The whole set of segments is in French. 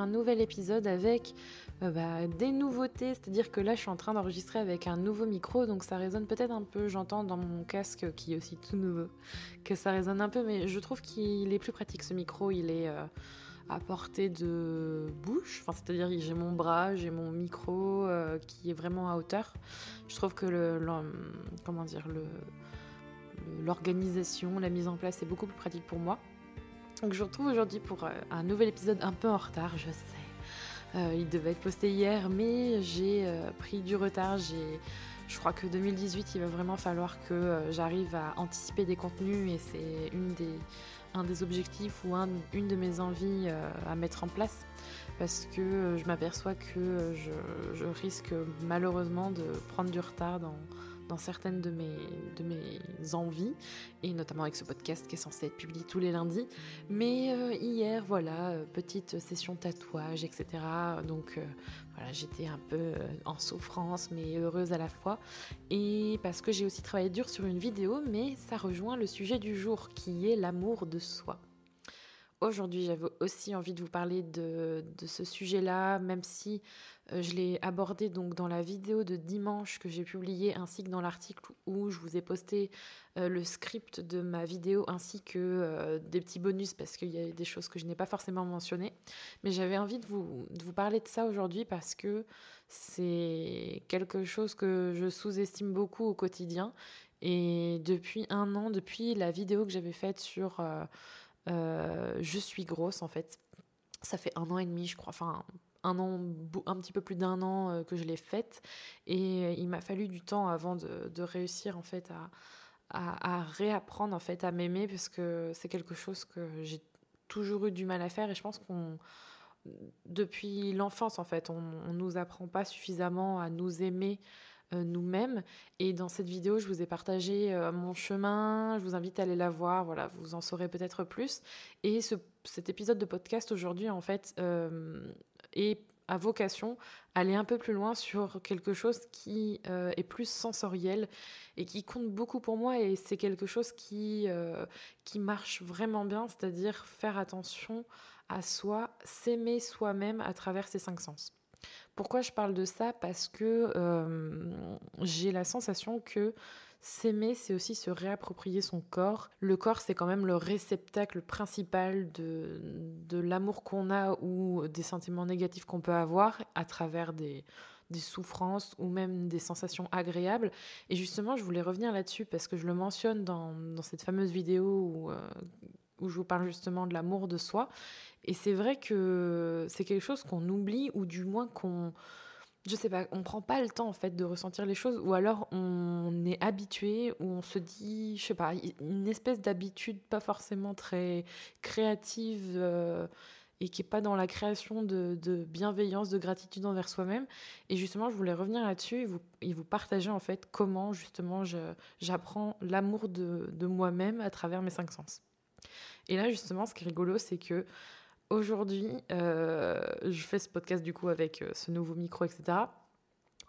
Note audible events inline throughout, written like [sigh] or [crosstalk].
un nouvel épisode avec euh, bah, des nouveautés. C'est-à-dire que là, je suis en train d'enregistrer avec un nouveau micro, donc ça résonne peut-être un peu. J'entends dans mon casque, qui est aussi tout nouveau, que ça résonne un peu, mais je trouve qu'il est plus pratique ce micro. Il est euh, à portée de bouche, enfin, c'est-à-dire j'ai mon bras, j'ai mon micro euh, qui est vraiment à hauteur. Je trouve que comment dire l'organisation, la mise en place est beaucoup plus pratique pour moi. Donc je vous retrouve aujourd'hui pour euh, un nouvel épisode un peu en retard, je sais. Euh, il devait être posté hier, mais j'ai euh, pris du retard. Je crois que 2018, il va vraiment falloir que j'arrive à anticiper des contenus et c'est des, un des objectifs ou une de mes envies à mettre en place parce que je m'aperçois que je, risque malheureusement de prendre du retard dans, dans certaines de mes, envies, et notamment avec ce podcast qui est censé être publié tous les lundis. Mais euh, hier, voilà, euh, petite session tatouage, etc. Donc euh, voilà, j'étais un peu en souffrance, mais heureuse à la fois. Et parce que j'ai aussi travaillé dur sur une vidéo, mais ça rejoint le sujet du jour, qui est l'amour de soi. Aujourd'hui, j'avais aussi envie de vous parler de, ce sujet-là, même si euh, je l'ai abordé donc dans la vidéo de dimanche que j'ai publiée, ainsi que dans l'article où je vous ai posté euh, le script de ma vidéo, ainsi que euh, des petits bonus, parce qu'il y a des choses que je n'ai pas forcément mentionnées. Mais j'avais envie de vous, parler de ça aujourd'hui parce que c'est quelque chose que je sous-estime beaucoup au quotidien. Et depuis un an, depuis la vidéo que j'avais faite sur je suis grosse en fait. Ça fait un an et demi, je crois, enfin un an, un petit peu plus d'un an euh, que je l'ai faite. Et il m'a fallu du temps avant de, réussir en fait à, à, réapprendre en fait à m'aimer parce que c'est quelque chose que j'ai toujours eu du mal à faire et je pense qu'on depuis l'enfance en fait on, on nous apprend pas suffisamment à nous aimer euh, nous-mêmes. Et dans cette vidéo, je vous ai partagé euh, mon chemin. Je vous invite à aller la voir. Voilà, vous en saurez peut-être plus. Et ce, cet épisode de podcast aujourd'hui, en fait, euh, est à vocation aller un peu plus loin sur quelque chose qui est plus sensoriel et qui compte beaucoup pour moi et c'est quelque chose qui, qui marche vraiment bien, c'est-à-dire faire attention à soi, s'aimer soi-même à travers ses cinq sens. Pourquoi je parle de ça? Parce que euh, j'ai la sensation que s'aimer, c'est aussi se réapproprier son corps. Le corps, c'est quand même le réceptacle principal de, l'amour qu'on a ou des sentiments négatifs qu'on peut avoir à travers des, souffrances ou même des sensations agréables. Et justement, je voulais revenir là-dessus parce que je le mentionne dans, dans cette fameuse vidéo où, euh, où je vous parle justement de l'amour de soi. Et c'est vrai que c'est quelque chose qu'on oublie ou du moins qu'on je sais pas, on prend pas le temps en fait de ressentir les choses ou alors on est habitué ou on se dit, je sais pas, une espèce d'habitude pas forcément très créative euh, et qui est pas dans la création de, bienveillance, de gratitude envers soi-même. Et justement, je voulais revenir là-dessus et vous, et partager en fait comment justement j'apprends l'amour de moi-même à travers mes cinq sens. Et là justement, ce qui est rigolo, c'est que Aujourd'hui, euh, je fais ce podcast du coup avec euh, ce nouveau micro, etc.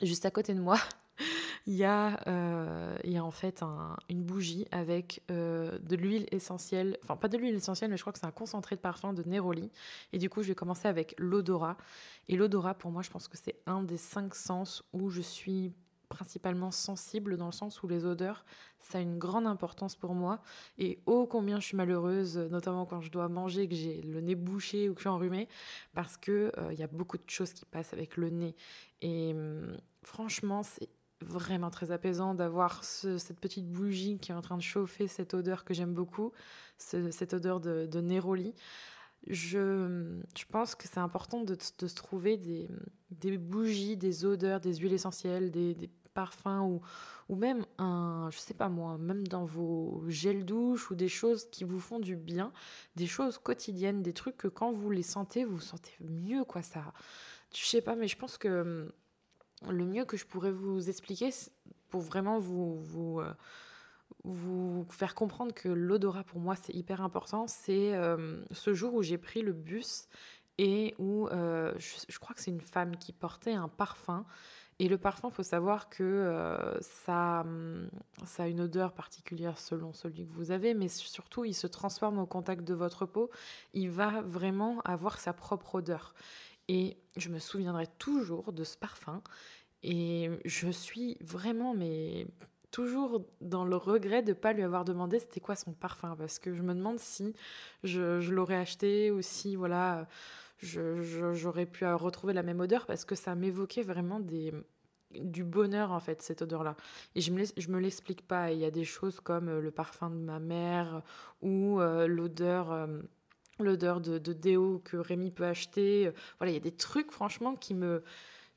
Juste à côté de moi, [laughs] il y, a, euh, il y a en fait une bougie avec de l'huile essentielle, enfin pas de l'huile essentielle, mais je crois que c'est un concentré de parfum de Neroli. Et du coup, je vais commencer avec l'odorat. Et l'odorat, pour moi, je pense que c'est un des cinq sens où je suis principalement sensible dans le sens où les odeurs, ça a une grande importance pour moi. Et ô combien je suis malheureuse, notamment quand je dois manger, que j'ai le nez bouché ou que je suis enrhumée, parce qu'il il euh, y a beaucoup de choses qui passent avec le nez. Et hum, franchement, c'est vraiment très apaisant d'avoir cette petite bougie qui est en train de chauffer cette odeur que j'aime beaucoup, cette odeur de, de Néroli. Je, je, pense que c'est important de, se trouver des, des, bougies, des odeurs, des huiles essentielles, des parfum ou, ou même un, je sais pas moi, même dans vos gels douche ou des choses qui vous font du bien, des choses quotidiennes, des trucs que quand vous les sentez, vous sentez mieux, quoi. Ça, je sais pas, mais je pense que hum, le mieux que je pourrais vous expliquer pour vraiment vous, vous, euh, vous faire comprendre que l'odorat pour moi c'est hyper important, c'est euh, ce jour où j'ai pris le bus et où euh, je, crois que c'est une femme qui portait un parfum Et le parfum, il faut savoir que euh, ça, hum, ça a une odeur particulière selon celui que vous avez, mais surtout, il se transforme au contact de votre peau. Il va vraiment avoir sa propre odeur. Et je me souviendrai toujours de ce parfum. Et je suis vraiment, mais toujours dans le regret de ne pas lui avoir demandé c'était quoi son parfum. Parce que je me demande si je, je l'aurais acheté ou si, voilà j'aurais pu retrouver la même odeur parce que ça m'évoquait vraiment des, du bonheur en fait cette odeur là et je me me l'explique pas. Il y a des choses comme euh, le parfum de ma mère ou euh, l'odeur euh, l'odeur de, de, déo que Rémi peut acheter. Voilà il y a des trucs franchement qui me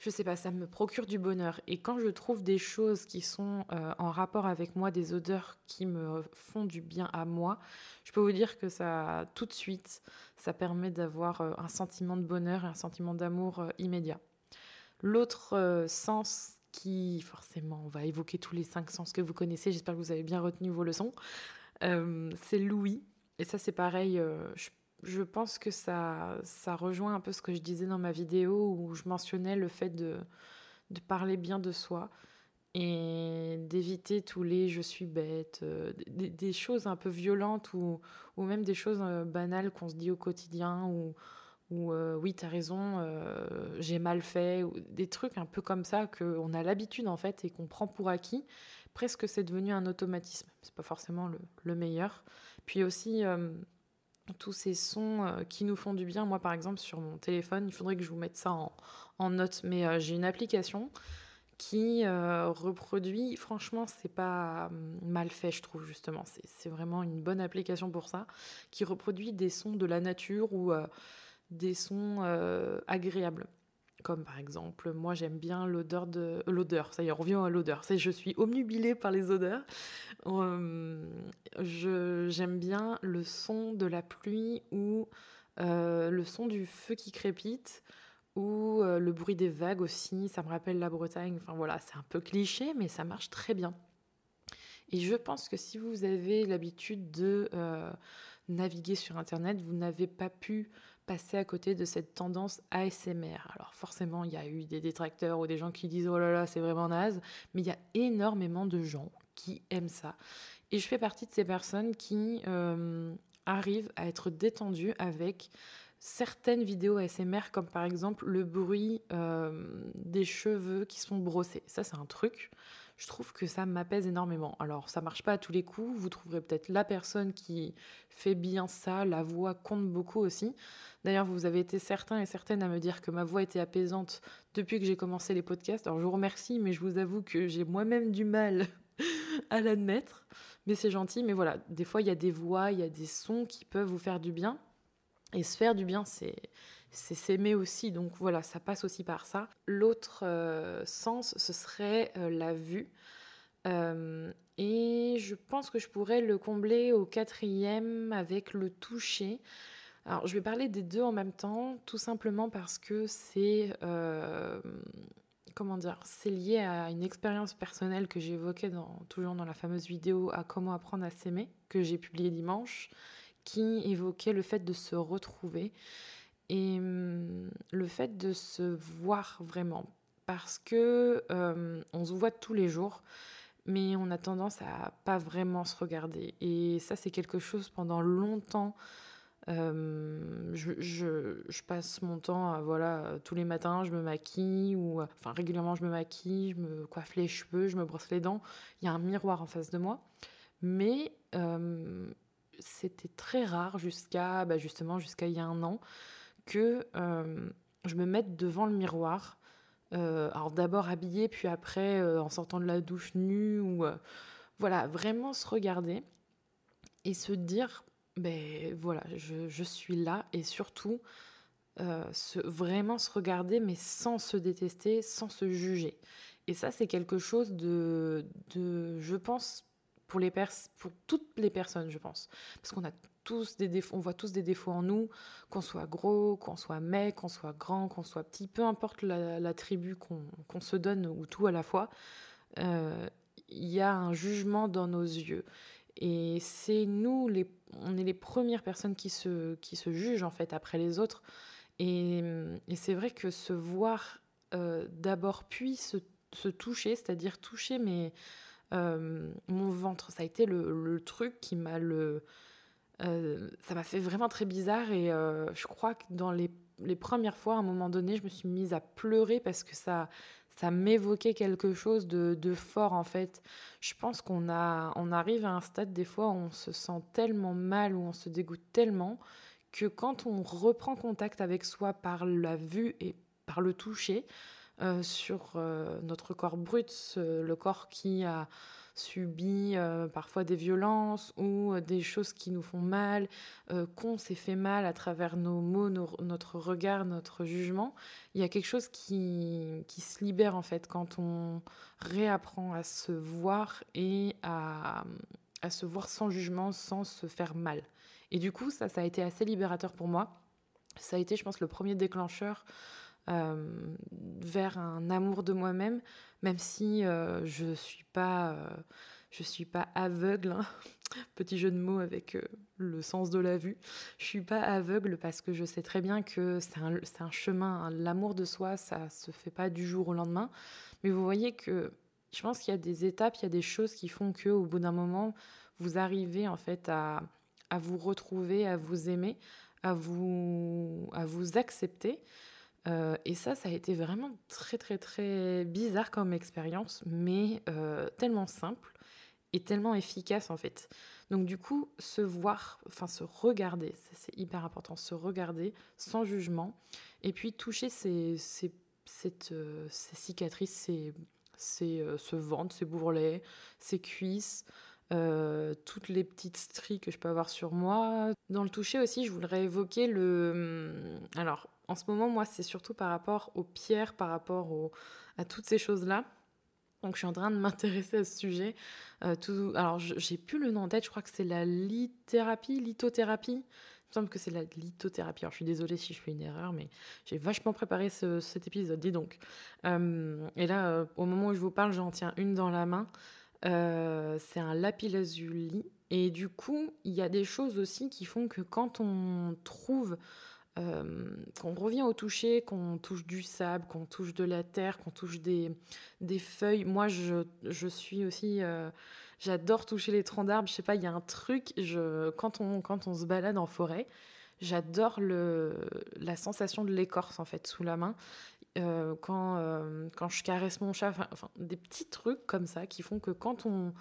je sais pas ça me procure du bonheur et quand je trouve des choses qui sont en rapport avec moi des odeurs qui me font du bien à moi je peux vous dire que ça tout de suite ça permet d'avoir un sentiment de bonheur et un sentiment d'amour immédiat L'autre euh, sens qui, forcément, on va évoquer tous les cinq sens que vous connaissez, j'espère que vous avez bien retenu vos leçons, euh, c'est l'ouïe. Et ça, c'est pareil, euh, je, pense que ça, ça rejoint un peu ce que je disais dans ma vidéo où je mentionnais le fait de, de parler bien de soi et d'éviter tous les je suis bête, des, choses un peu violentes ou, ou même des choses banales qu'on se dit au quotidien ou ou euh, oui, tu as raison, euh, j'ai mal fait, des trucs un peu comme ça qu'on a l'habitude en fait et qu'on prend pour acquis. Presque c'est devenu un automatisme. C'est pas forcément le, meilleur. Puis aussi euh, tous ces sons qui nous font du bien. Moi par exemple sur mon téléphone, il faudrait que je vous mette ça en, note, mais j'ai une application qui reproduit, franchement, c'est pas mal fait, je trouve, justement. C'est vraiment une bonne application pour ça, qui reproduit des sons de la nature ou des sons euh, agréables. Comme par exemple, moi j'aime bien l'odeur de. L'odeur, ça y est, on revient à l'odeur. Je suis omnubilée par les odeurs. Euh, j'aime bien le son de la pluie ou euh, le son du feu qui crépite ou le bruit des vagues aussi. Ça me rappelle la Bretagne. Enfin voilà, c'est un peu cliché, mais ça marche très bien. Et je pense que si vous avez l'habitude de naviguer sur Internet, vous n'avez pas pu passer à côté de cette tendance ASMR. Alors forcément, il y a eu des détracteurs ou des gens qui disent oh là là, c'est vraiment naze, mais il y a énormément de gens qui aiment ça. Et je fais partie de ces personnes qui euh, arrivent à être détendues avec certaines vidéos ASMR, comme par exemple le bruit euh, des cheveux qui sont brossés. Ça, c'est un truc je trouve que ça m'apaise énormément. Alors, ça marche pas à tous les coups. Vous trouverez peut-être la personne qui fait bien ça. La voix compte beaucoup aussi. D'ailleurs, vous avez été certains et certaines à me dire que ma voix était apaisante depuis que j'ai commencé les podcasts. Alors, je vous remercie, mais je vous avoue que j'ai moi-même du mal [laughs] à l'admettre. Mais c'est gentil. Mais voilà, des fois, il y a des voix, il y a des sons qui peuvent vous faire du bien. Et se faire du bien, c'est c'est s'aimer aussi. Donc voilà, ça passe aussi par ça. L'autre euh, sens, ce serait euh, la vue. Euh, et je pense que je pourrais le combler au quatrième avec le toucher. Alors je vais parler des deux en même temps, tout simplement parce que c'est... comment dire C'est lié à une expérience personnelle que j'évoquais toujours dans la fameuse vidéo à comment apprendre à s'aimer, que j'ai publiée dimanche, qui évoquait le fait de se retrouver. Et hum, le fait de se voir vraiment, parce que hum, on se voit tous les jours, mais on a tendance à pas vraiment se regarder. Et ça, c'est quelque chose pendant longtemps. Hum, je, passe mon temps, à, voilà, tous les matins, je me maquille, ou enfin régulièrement, je me maquille, je me coiffe les cheveux, je me brosse les dents. Il y a un miroir en face de moi, mais c'était très rare jusqu'à, bah, justement, jusqu'à il y a un an que euh, je me mette devant le miroir. Euh, alors d'abord habillée, puis après euh, en sortant de la douche nue, ou voilà, vraiment se regarder et se dire, ben voilà, je, je suis là, et surtout se, vraiment se regarder, mais sans se détester, sans se juger. Et ça, c'est quelque chose de, de, je pense, pour, les pers pour toutes les personnes, je pense. Parce qu'on a tous des défauts, on voit tous des défauts en nous, qu'on soit gros, qu'on soit mec, qu'on soit grand, qu'on soit petit, peu importe la, tribu qu'on se donne ou tout à la fois, euh, il y a un jugement dans nos yeux. Et c'est nous, les, on est les premières personnes qui se, qui se jugent en fait après les autres. Et, et c'est vrai que se voir euh, d'abord puis se se toucher, c'est-à-dire toucher mes, mon ventre. Ça a été le, truc qui m'a le... ça m'a fait vraiment très bizarre et je crois que dans les, les, premières fois, à un moment donné, je me suis mise à pleurer parce que ça, ça m'évoquait quelque chose de, de, fort en fait. Je pense qu'on a, on arrive à un stade des fois où on se sent tellement mal, où on se dégoûte tellement, que quand on reprend contact avec soi par la vue et par le toucher, euh, sur euh, notre corps brut, le corps qui a subi euh, parfois des violences ou des choses qui nous font mal, qu'on s'est fait mal à travers nos mots, notre regard, notre jugement, il y a quelque chose qui, qui, se libère en fait quand on réapprend à se voir et à, à se voir sans jugement, sans se faire mal. Et du coup, ça, ça a été assez libérateur pour moi. Ça a été, je pense, le premier déclencheur euh, vers un amour de moi-même, même si euh, je ne suis pas... Euh, suis pas aveugle, hein. [laughs] petit jeu de mots avec le sens de la vue. Je suis pas aveugle parce que je sais très bien que c'est un, un, chemin. Hein. L'amour de soi, ça se fait pas du jour au lendemain. Mais vous voyez que je pense qu'il y a des étapes, il y a des choses qui font que au bout d'un moment, vous arrivez en fait à, à vous retrouver, à vous aimer, à vous, à vous accepter. Euh, et ça, ça a été vraiment très, très, très bizarre comme expérience, mais euh, tellement simple et tellement efficace en fait. Donc du coup, se voir, enfin se regarder, c'est hyper important, se regarder sans jugement, et puis toucher ces, ces, cette, euh, ces cicatrices, ces, ces, ce ventre, ces bourrelets, ces cuisses, toutes les petites stries que je peux avoir sur moi. Dans le toucher aussi, je voudrais évoquer le... Hum, alors, en ce moment, moi, c'est surtout par rapport aux pierres, par rapport à toutes ces choses-là. Donc, je suis en train de m'intéresser à ce sujet. Euh, tout... Alors, j'ai plus le nom en tête, je crois que c'est la lithothérapie, lithothérapie. Il me semble que c'est la lithothérapie. Alors, je suis désolée si je fais une erreur, mais j'ai vachement préparé cet épisode, dis donc. Hum, et là, euh, au moment où je vous parle, j'en tiens une dans la main. Euh, c'est un lapis-lazuli. Et du coup, il y a des choses aussi qui font que quand on trouve, euh, qu'on revient au toucher, qu'on touche du sable, qu'on touche de la terre, qu'on touche des, des feuilles. Moi, je, je suis aussi. Euh, j'adore toucher les troncs d'arbres. Je sais pas, il y a un truc. Je, quand, on, quand on se balade en forêt, j'adore la sensation de l'écorce en fait sous la main. Euh, quand, quand je caresse mon chat, enfin, des petits trucs comme ça qui font que quand on,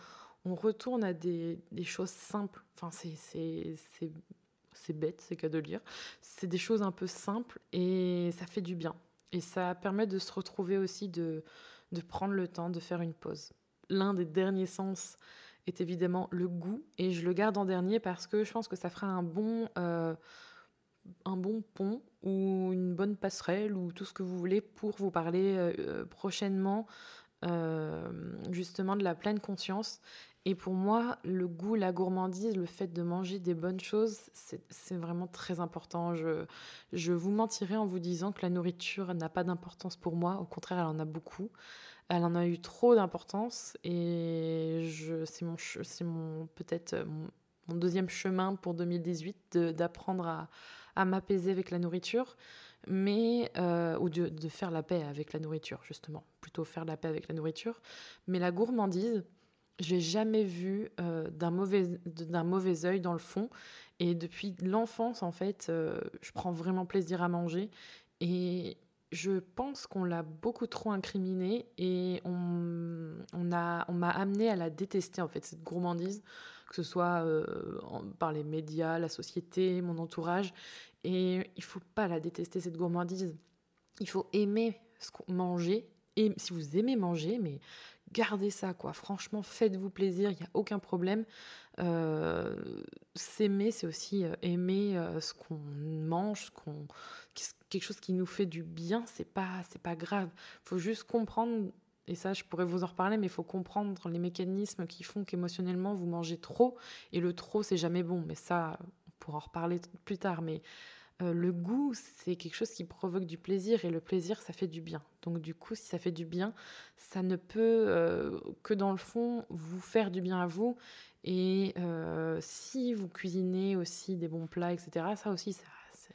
on retourne à des, des choses simples, enfin c'est bête, c'est qu'à de lire, c'est des choses un peu simples et ça fait du bien. Et ça permet de se retrouver aussi, de, de prendre le temps de faire une pause. L'un des derniers sens est évidemment le goût et je le garde en dernier parce que je pense que ça fera un bon... Euh, un bon pont ou une bonne passerelle ou tout ce que vous voulez pour vous parler euh, euh, prochainement euh, justement de la pleine conscience. Et pour moi, le goût, la gourmandise, le fait de manger des bonnes choses, c'est vraiment très important. Je, je vous mentirais en vous disant que la nourriture n'a pas d'importance pour moi. Au contraire, elle en a beaucoup. Elle en a eu trop d'importance et c'est mon, mon peut-être mon, mon, deuxième chemin pour 2018 d'apprendre à, à m'apaiser avec la nourriture, mais euh, ou de, faire la paix avec la nourriture justement, plutôt faire la paix avec la nourriture. Mais la gourmandise, je l'ai jamais vue euh, d'un mauvais d'un mauvais œil dans le fond. Et depuis l'enfance en fait, euh, je prends vraiment plaisir à manger et je pense qu'on l'a beaucoup trop incriminée et on, on, a, on m'a amené à la détester en fait cette gourmandise que ce soit euh, par les médias, la société, mon entourage. Et il faut pas la détester, cette gourmandise. Il faut aimer ce manger. Et si vous aimez manger, mais gardez ça, quoi. Franchement, faites-vous plaisir, il n'y a aucun problème. Euh, s'aimer, c'est aussi euh, aimer ce qu'on mange, ce qu'on, quelque chose qui nous fait du bien. C'est pas, c'est pas grave. Faut juste comprendre et ça, je pourrais vous en reparler, mais il faut comprendre les mécanismes qui font qu'émotionnellement, vous mangez trop. Et le trop, c'est jamais bon. Mais ça, on pourra en reparler plus tard. Mais euh, le goût, c'est quelque chose qui provoque du plaisir. Et le plaisir, ça fait du bien. Donc, du coup, si ça fait du bien, ça ne peut euh, que, dans le fond, vous faire du bien à vous. Et euh, si vous cuisinez aussi des bons plats, etc., ça aussi, ça,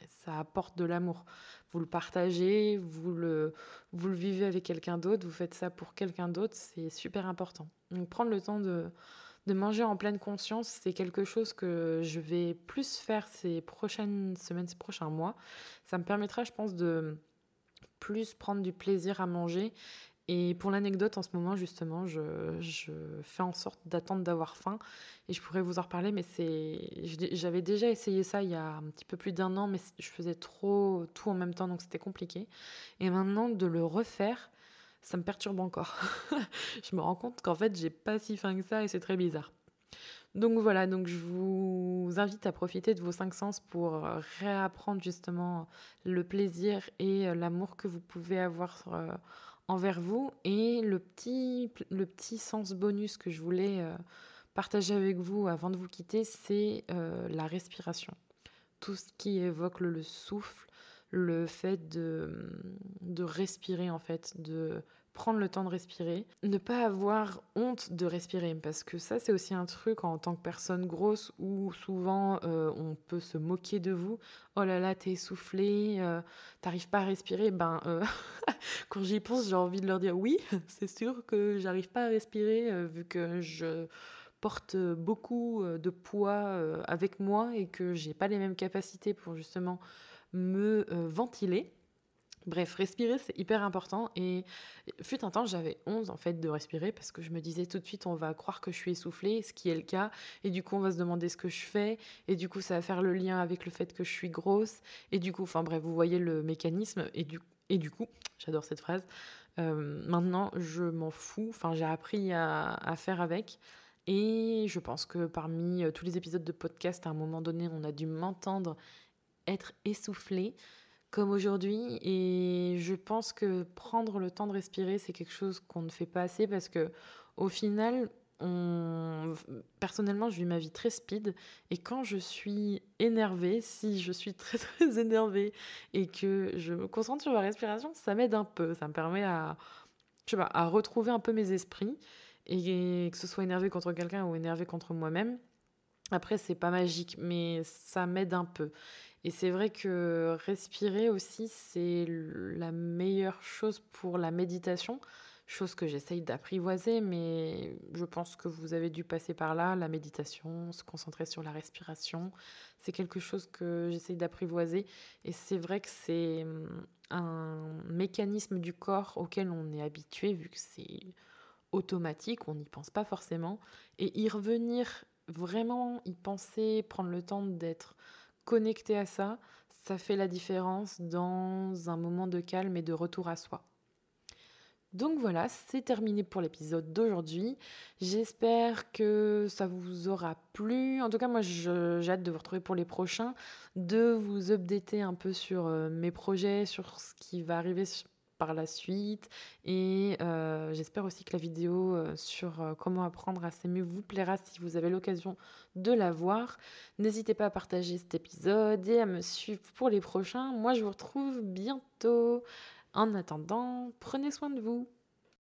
ça apporte de l'amour. vous le partagez, vous le, vous le vivez avec quelqu'un d'autre, vous faites ça pour quelqu'un d'autre, c'est super important. Donc prendre le temps de, de manger en pleine conscience, c'est quelque chose que je vais plus faire ces prochaines semaines, ces prochains mois. Ça me permettra, je pense, de plus prendre du plaisir à manger et pour l'anecdote, en ce moment, justement, je, fais en sorte d'attendre d'avoir faim. Et je pourrais vous en reparler, mais c'est. J'avais déjà essayé ça il y a un petit peu plus d'un an, mais je faisais trop tout en même temps, donc c'était compliqué. Et maintenant, de le refaire, ça me perturbe encore. [laughs] je me rends compte qu'en fait, j'ai pas si faim que ça et c'est très bizarre. Donc voilà, donc je vous invite à profiter de vos cinq sens pour réapprendre justement le plaisir et l'amour que vous pouvez avoir euh, envers vous. Et le petit, le petit sens bonus que je voulais euh, partager avec vous avant de vous quitter, c'est euh, la respiration. Tout ce qui évoque le, souffle, le fait de, de respirer en fait, de prendre le temps de respirer, ne pas avoir honte de respirer, parce que ça c'est aussi un truc en tant que personne grosse où souvent euh, on peut se moquer de vous. Oh là là, t'es essoufflé, euh, t'arrives pas à respirer. Ben, euh, [laughs] quand j'y pense, j'ai envie de leur dire oui, [laughs] c'est sûr que j'arrive pas à respirer vu que je porte beaucoup de poids avec moi et que j'ai pas les mêmes capacités pour justement me ventiler. Bref, respirer, c'est hyper important. Et fut un temps, j'avais 11 en fait de respirer parce que je me disais tout de suite, on va croire que je suis essoufflée, ce qui est le cas. Et du coup, on va se demander ce que je fais. Et du coup, ça va faire le lien avec le fait que je suis grosse. Et du coup, enfin bref, vous voyez le mécanisme. Et du, et du coup, [laughs] j'adore cette phrase. Euh, maintenant, je m'en fous. Enfin, j'ai appris à, à faire avec. Et je pense que parmi euh, tous les épisodes de podcast, à un moment donné, on a dû m'entendre être essoufflée comme aujourd'hui. Et je pense que prendre le temps de respirer, c'est quelque chose qu'on ne fait pas assez parce que au final, on... personnellement, je vis ma vie très speed. Et quand je suis énervée, si je suis [laughs] très très énervée et que je me concentre sur ma respiration, ça m'aide un peu. Ça me permet à, je sais pas, à retrouver un peu mes esprits. Et que ce soit énervé contre quelqu'un ou énervé contre moi-même. Après, c'est pas magique, mais ça m'aide un peu. Et c'est vrai que respirer aussi, c'est la meilleure chose pour la méditation, chose que j'essaye d'apprivoiser, mais je pense que vous avez dû passer par là, la méditation, se concentrer sur la respiration, c'est quelque chose que j'essaye d'apprivoiser. Et c'est vrai que c'est hum, un mécanisme du corps auquel on est habitué, vu que c'est automatique, on n'y pense pas forcément. Et y revenir, vraiment y penser, prendre le temps d'être connecté à ça, ça fait la différence dans un moment de calme et de retour à soi. Donc voilà, c'est terminé pour l'épisode d'aujourd'hui. J'espère que ça vous aura plu. En tout cas, moi, j'ai hâte de vous retrouver pour les prochains, de vous updater un peu sur euh, mes projets, sur ce qui va arriver par la suite. Et euh, j'espère aussi que la vidéo euh, sur euh, comment apprendre à s'aimer vous plaira si vous avez l'occasion de la voir. N'hésitez pas à partager cet épisode et à me suivre pour les prochains. Moi, je vous retrouve bientôt. En attendant, prenez soin de vous.